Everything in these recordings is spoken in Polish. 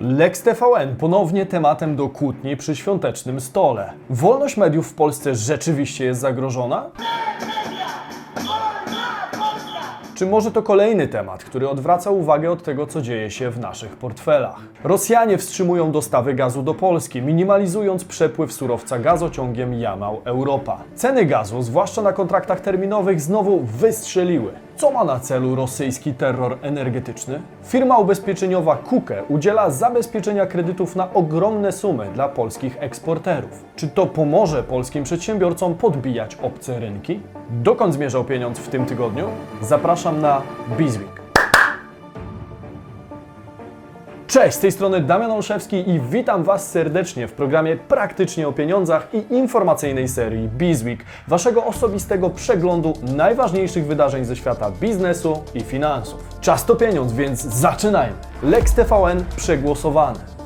Lex TVN ponownie tematem do kłótni przy świątecznym stole. Wolność mediów w Polsce rzeczywiście jest zagrożona? Czy może to kolejny temat, który odwraca uwagę od tego, co dzieje się w naszych portfelach? Rosjanie wstrzymują dostawy gazu do Polski, minimalizując przepływ surowca gazociągiem Jamał Europa. Ceny gazu, zwłaszcza na kontraktach terminowych, znowu wystrzeliły. Co ma na celu rosyjski terror energetyczny? Firma ubezpieczeniowa KUKE udziela zabezpieczenia kredytów na ogromne sumy dla polskich eksporterów. Czy to pomoże polskim przedsiębiorcom podbijać obce rynki? Dokąd zmierzał pieniądz w tym tygodniu? Zapraszam na Bizweek. Cześć, z tej strony Damian Olszewski i witam Was serdecznie w programie Praktycznie o Pieniądzach i informacyjnej serii Bizweek, Waszego osobistego przeglądu najważniejszych wydarzeń ze świata biznesu i finansów. Czas to pieniądz, więc zaczynajmy. Lex TVN przegłosowany.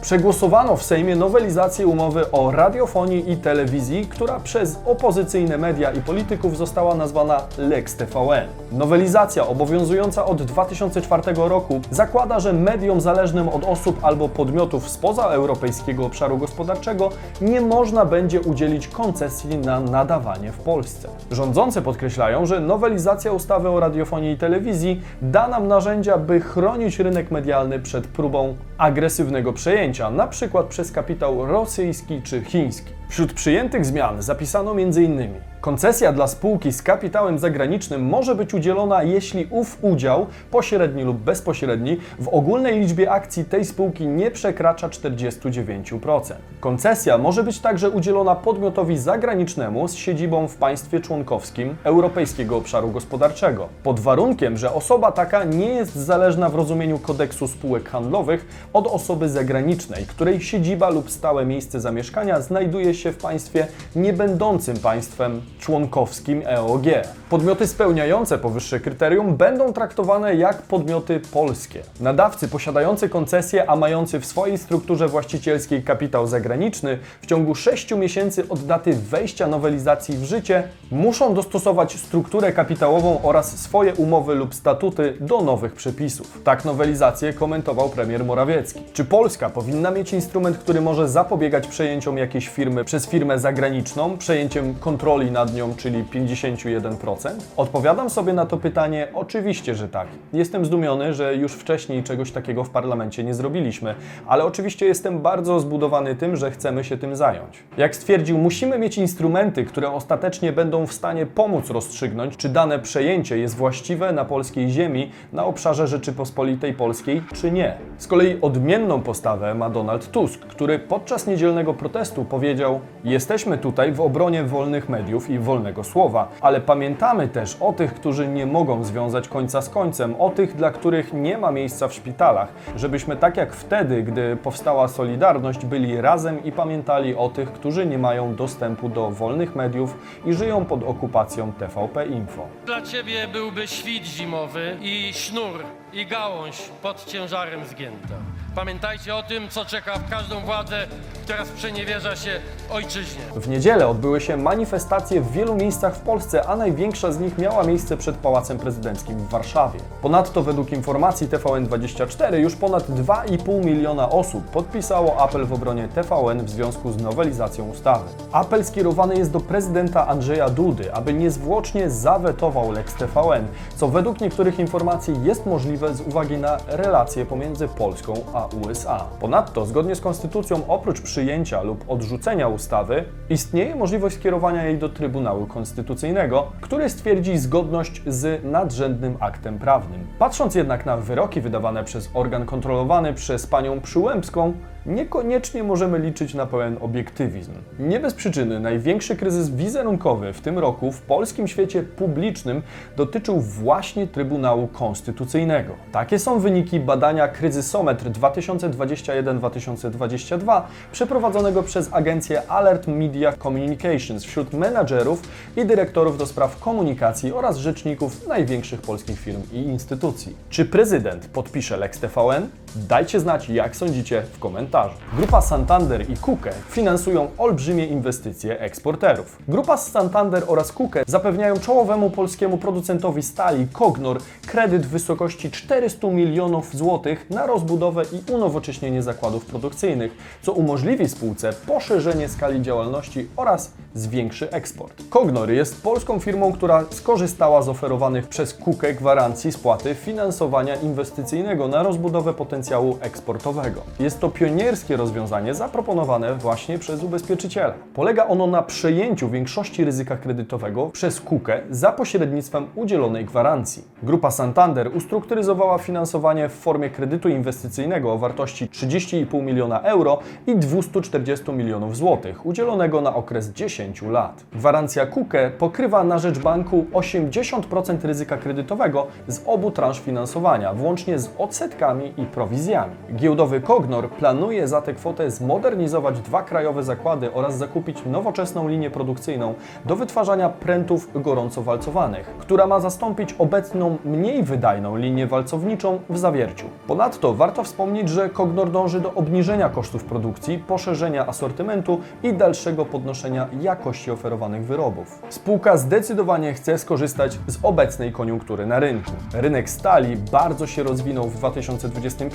Przegłosowano w Sejmie nowelizację umowy o radiofonii i telewizji, która przez opozycyjne media i polityków została nazwana Lex TVN. Nowelizacja obowiązująca od 2004 roku zakłada, że mediom zależnym od osób albo podmiotów spoza europejskiego obszaru gospodarczego nie można będzie udzielić koncesji na nadawanie w Polsce. Rządzący podkreślają, że nowelizacja ustawy o radiofonii i telewizji da nam narzędzia, by chronić rynek medialny przed próbą agresywnego przejęcia, na przykład przez kapitał rosyjski czy chiński. Wśród przyjętych zmian zapisano m.in. Koncesja dla spółki z kapitałem zagranicznym może być udzielona, jeśli ów udział, pośredni lub bezpośredni, w ogólnej liczbie akcji tej spółki nie przekracza 49%. Koncesja może być także udzielona podmiotowi zagranicznemu z siedzibą w państwie członkowskim Europejskiego Obszaru Gospodarczego, pod warunkiem, że osoba taka nie jest zależna w rozumieniu kodeksu spółek handlowych od osoby zagranicznej, której siedziba lub stałe miejsce zamieszkania znajduje się w państwie niebędącym państwem członkowskim EOG. Podmioty spełniające powyższe kryterium będą traktowane jak podmioty polskie. Nadawcy posiadający koncesję, a mający w swojej strukturze właścicielskiej kapitał zagraniczny w ciągu 6 miesięcy od daty wejścia nowelizacji w życie muszą dostosować strukturę kapitałową oraz swoje umowy lub statuty do nowych przepisów. Tak nowelizację komentował premier Morawiecki. Czy Polska powinna mieć instrument, który może zapobiegać przejęciom jakiejś firmy przez firmę zagraniczną, przejęciem kontroli nad nią, czyli 51%? Odpowiadam sobie na to pytanie oczywiście, że tak. Jestem zdumiony, że już wcześniej czegoś takiego w parlamencie nie zrobiliśmy, ale oczywiście jestem bardzo zbudowany tym, że chcemy się tym zająć. Jak stwierdził, musimy mieć instrumenty, które ostatecznie będą w stanie pomóc rozstrzygnąć, czy dane przejęcie jest właściwe na polskiej ziemi, na obszarze Rzeczypospolitej Polskiej, czy nie. Z kolei odmienną postawę ma Donald Tusk, który podczas niedzielnego protestu powiedział: Jesteśmy tutaj w obronie wolnych mediów i wolnego słowa, ale pamiętamy też o tych, którzy nie mogą związać końca z końcem, o tych, dla których nie ma miejsca w szpitalach, żebyśmy tak jak wtedy, gdy powstała Solidarność, byli razem i pamiętali o tych, którzy nie mają dostępu do wolnych mediów i żyją pod okupacją TVP Info. Dla ciebie byłby świt zimowy i sznur i gałąź pod ciężarem zgięta. Pamiętajcie o tym, co czeka każdą władzę, która sprzeniewierza się ojczyźnie. W niedzielę odbyły się manifestacje w wielu miejscach w Polsce, a największa z nich miała miejsce przed Pałacem Prezydenckim w Warszawie. Ponadto według informacji TVN24 już ponad 2,5 miliona osób podpisało apel w obronie TVN w związku z nowelizacją ustawy. Apel skierowany jest do prezydenta Andrzeja Dudy, aby niezwłocznie zawetował Lex TVN, co według niektórych informacji jest możliwe z uwagi na relacje pomiędzy Polską a USA. Ponadto, zgodnie z konstytucją, oprócz przyjęcia lub odrzucenia ustawy, istnieje możliwość skierowania jej do Trybunału Konstytucyjnego, który stwierdzi zgodność z nadrzędnym aktem prawnym. Patrząc jednak na wyroki wydawane przez organ kontrolowany przez panią Przyłębską, niekoniecznie możemy liczyć na pełen obiektywizm. Nie bez przyczyny największy kryzys wizerunkowy w tym roku w polskim świecie publicznym dotyczył właśnie Trybunału Konstytucyjnego. Takie są wyniki badania Kryzysometr 2021-2022 przeprowadzonego przez agencję Alert Media Communications wśród menadżerów i dyrektorów do spraw komunikacji oraz rzeczników największych polskich firm i instytucji. Czy prezydent podpisze Lex TVN? Dajcie znać, jak sądzicie w komentarzu. Grupa Santander i Kuke finansują olbrzymie inwestycje eksporterów. Grupa Santander oraz Kuke zapewniają czołowemu polskiemu producentowi stali Kognor kredyt w wysokości 400 milionów złotych na rozbudowę i unowocześnienie zakładów produkcyjnych, co umożliwi spółce poszerzenie skali działalności oraz zwiększy eksport. Kognor jest polską firmą, która skorzystała z oferowanych przez Kukę gwarancji spłaty finansowania inwestycyjnego na rozbudowę potencjału eksportowego. Jest to pionierskie rozwiązanie zaproponowane właśnie przez ubezpieczyciela. Polega ono na przejęciu większości ryzyka kredytowego przez Kukę za pośrednictwem udzielonej gwarancji. Grupa Santander ustrukturyzowała finansowanie w formie kredytu inwestycyjnego o wartości 30,5 miliona euro i 240 milionów złotych, udzielonego na okres 10 lat. Gwarancja Kukę pokrywa na rzecz banku 80% ryzyka kredytowego z obu transz finansowania, włącznie z odsetkami i prowizjami. Giełdowy Kognor planuje za tę kwotę zmodernizować dwa krajowe zakłady oraz zakupić nowoczesną linię produkcyjną do wytwarzania prętów gorąco walcowanych, która ma zastąpić obecną mniej wydajną linię walcowniczą w zawierciu. Ponadto warto wspomnieć, że Kognor dąży do obniżenia kosztów produkcji, poszerzenia asortymentu i dalszego podnoszenia jakości oferowanych wyrobów. Spółka zdecydowanie chce skorzystać z obecnej koniunktury na rynku. Rynek stali bardzo się rozwinął w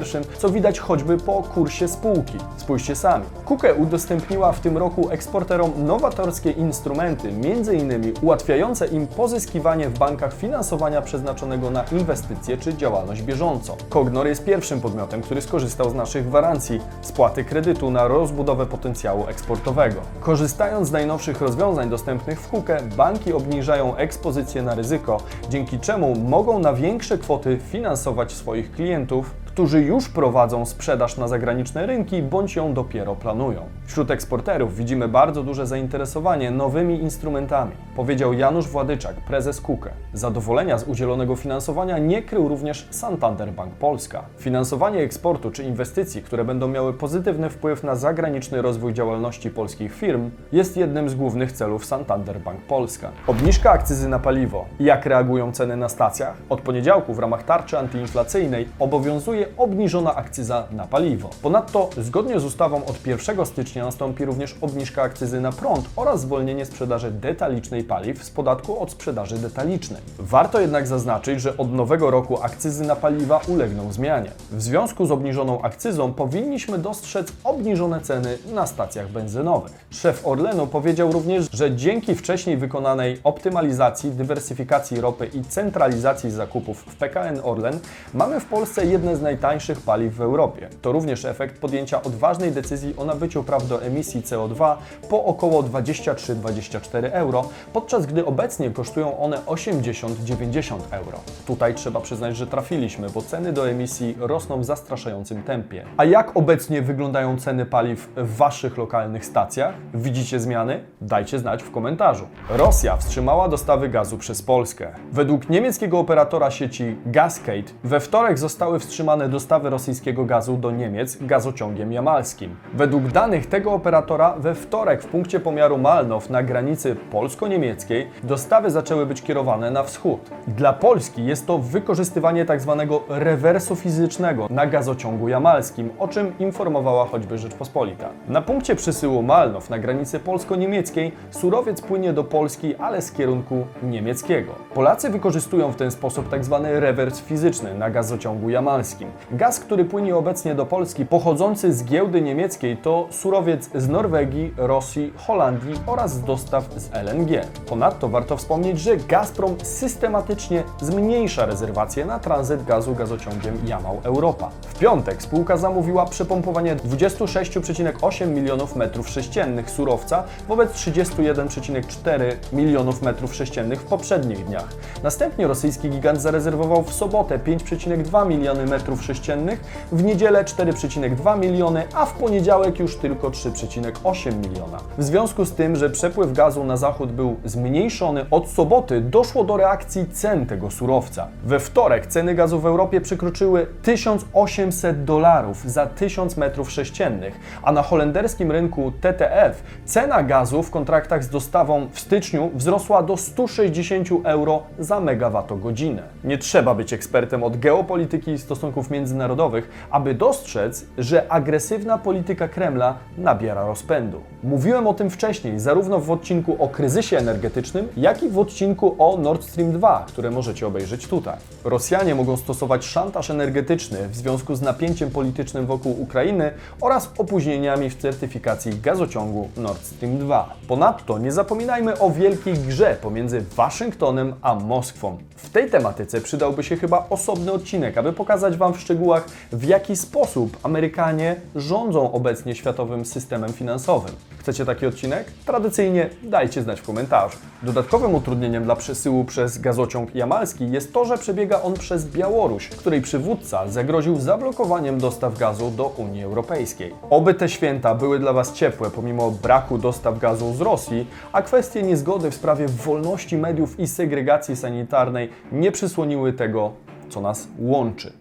2021, co widać choćby po kursie spółki. Spójrzcie sami. Kuke udostępniła w tym roku eksporterom nowatorskie instrumenty, m.in. ułatwiające im pozyskiwanie w bankach finansowania przeznaczonego na inwestycje czy działalność bieżącą. Kognor jest pierwszym podmiotem, który skorzystał z naszych gwarancji spłaty kredytu na rozbudowę potencjału eksportowego. Korzystając z najnowszych rozwiązań dostępnych w Kuke, banki obniżają ekspozycję na ryzyko, dzięki czemu mogą na większe kwoty finansować swoich klientów, którzy już prowadzą sprzedaż na zagraniczne rynki bądź ją dopiero planują. Wśród eksporterów widzimy bardzo duże zainteresowanie nowymi instrumentami, powiedział Janusz Władyczak, prezes KUKE. Zadowolenia z udzielonego finansowania nie krył również Santander Bank Polska. Finansowanie eksportu czy inwestycji, które będą miały pozytywny wpływ na zagraniczny rozwój działalności polskich firm, jest jednym z głównych celów Santander Bank Polska. Obniżka akcyzy na paliwo. Jak reagują ceny na stacjach? Od poniedziałku w ramach tarczy antyinflacyjnej obowiązuje obniżona akcyza na paliwo. Ponadto, zgodnie z ustawą od 1 stycznia nastąpi również obniżka akcyzy na prąd oraz zwolnienie sprzedaży detalicznej paliw z podatku od sprzedaży detalicznej. Warto jednak zaznaczyć, że od nowego roku akcyzy na paliwa ulegną zmianie. W związku z obniżoną akcyzą powinniśmy dostrzec obniżone ceny na stacjach benzynowych. Szef Orlenu powiedział również, że dzięki wcześniej wykonanej optymalizacji, dywersyfikacji ropy i centralizacji zakupów w PKN Orlen mamy w Polsce jedne z najtańszych paliw w Europie. To również efekt podjęcia odważnej decyzji o nabyciu praw do emisji CO2 po około 23-24 euro, podczas gdy obecnie kosztują one 80-90 euro. Tutaj trzeba przyznać, że trafiliśmy, bo ceny do emisji rosną w zastraszającym tempie. A jak obecnie wyglądają ceny paliw w Waszych lokalnych stacjach? Widzicie zmiany? Dajcie znać w komentarzu. Rosja wstrzymała dostawy gazu przez Polskę. Według niemieckiego operatora sieci Gascade we wtorek zostały wstrzymane dostawy rosyjskiego gazu do Niemiec gazociągiem jamalskim. Według danych tego operatora we wtorek w punkcie pomiaru Malnow na granicy polsko-niemieckiej dostawy zaczęły być kierowane na wschód. Dla Polski jest to wykorzystywanie tzw. rewersu fizycznego na gazociągu jamalskim, o czym informowała choćby Rzeczpospolita. Na punkcie przysyłu Malnow na granicy polsko-niemieckiej surowiec płynie do Polski, ale z kierunku niemieckiego. Polacy wykorzystują w ten sposób tzw. rewers fizyczny na gazociągu jamalskim. Gaz, który płynie obecnie do Polski, pochodzący z giełdy niemieckiej, to surowiec z Norwegii, Rosji, Holandii oraz dostaw z LNG. Ponadto warto wspomnieć, że Gazprom systematycznie zmniejsza rezerwacje na tranzyt gazu gazociągiem Jamał-Europa. W piątek spółka zamówiła przepompowanie 26,8 milionów metrów sześciennych surowca wobec 31,4 milionów metrów sześciennych w poprzednich dniach. Następnie rosyjski gigant zarezerwował w sobotę 5,2 miliony metrów sześciennych, w niedzielę 4,2 miliony, a w poniedziałek już tylko 3,8 miliona. W związku z tym, że przepływ gazu na zachód był zmniejszony od soboty, doszło do reakcji cen tego surowca. We wtorek ceny gazu w Europie przekroczyły 1800 dolarów za 1000 metrów sześciennych, a na holenderskim rynku TTF cena gazu w kontraktach z dostawą w styczniu wzrosła do 160 euro za megawattogodzinę. Nie trzeba być ekspertem od geopolityki i stosunków międzynarodowych, aby dostrzec, że agresywna polityka Kremla nabiera rozpędu. Mówiłem o tym wcześniej, zarówno w odcinku o kryzysie energetycznym, jak i w odcinku o Nord Stream 2, które możecie obejrzeć tutaj. Rosjanie mogą stosować szantaż energetyczny w związku z napięciem politycznym wokół Ukrainy oraz opóźnieniami w certyfikacji gazociągu Nord Stream 2. Ponadto nie zapominajmy o wielkiej grze pomiędzy Waszyngtonem a Moskwą. W tej tematyce przydałby się chyba osobny odcinek, aby pokazać Wam w szczegółach, w jaki sposób Amerykanie rządzą obecnie światowym systemem finansowym. Chcecie taki odcinek? Tradycyjnie dajcie znać w komentarzu. Dodatkowym utrudnieniem dla przesyłu przez gazociąg jamalski jest to, że przebiega on przez Białoruś, której przywódca zagroził zablokowaniem dostaw gazu do Unii Europejskiej. Oby te święta były dla Was ciepłe pomimo braku dostaw gazu z Rosji, a kwestie niezgody w sprawie wolności mediów i segregacji sanitarnej nie przysłoniły tego, co nas łączy.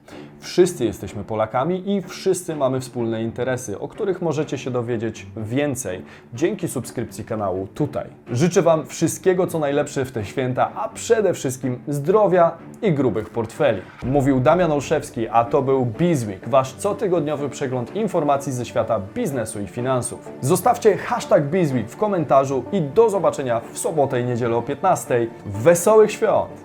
Wszyscy jesteśmy Polakami i wszyscy mamy wspólne interesy, o których możecie się dowiedzieć więcej dzięki subskrypcji kanału tutaj. Życzę Wam wszystkiego co najlepsze w te święta, a przede wszystkim zdrowia i grubych portfeli. Mówił Damian Olszewski, a to był Bizweek, Wasz cotygodniowy przegląd informacji ze świata biznesu i finansów. Zostawcie hashtag Bizweek w komentarzu i do zobaczenia w sobotę i niedzielę o 15. Wesołych świąt!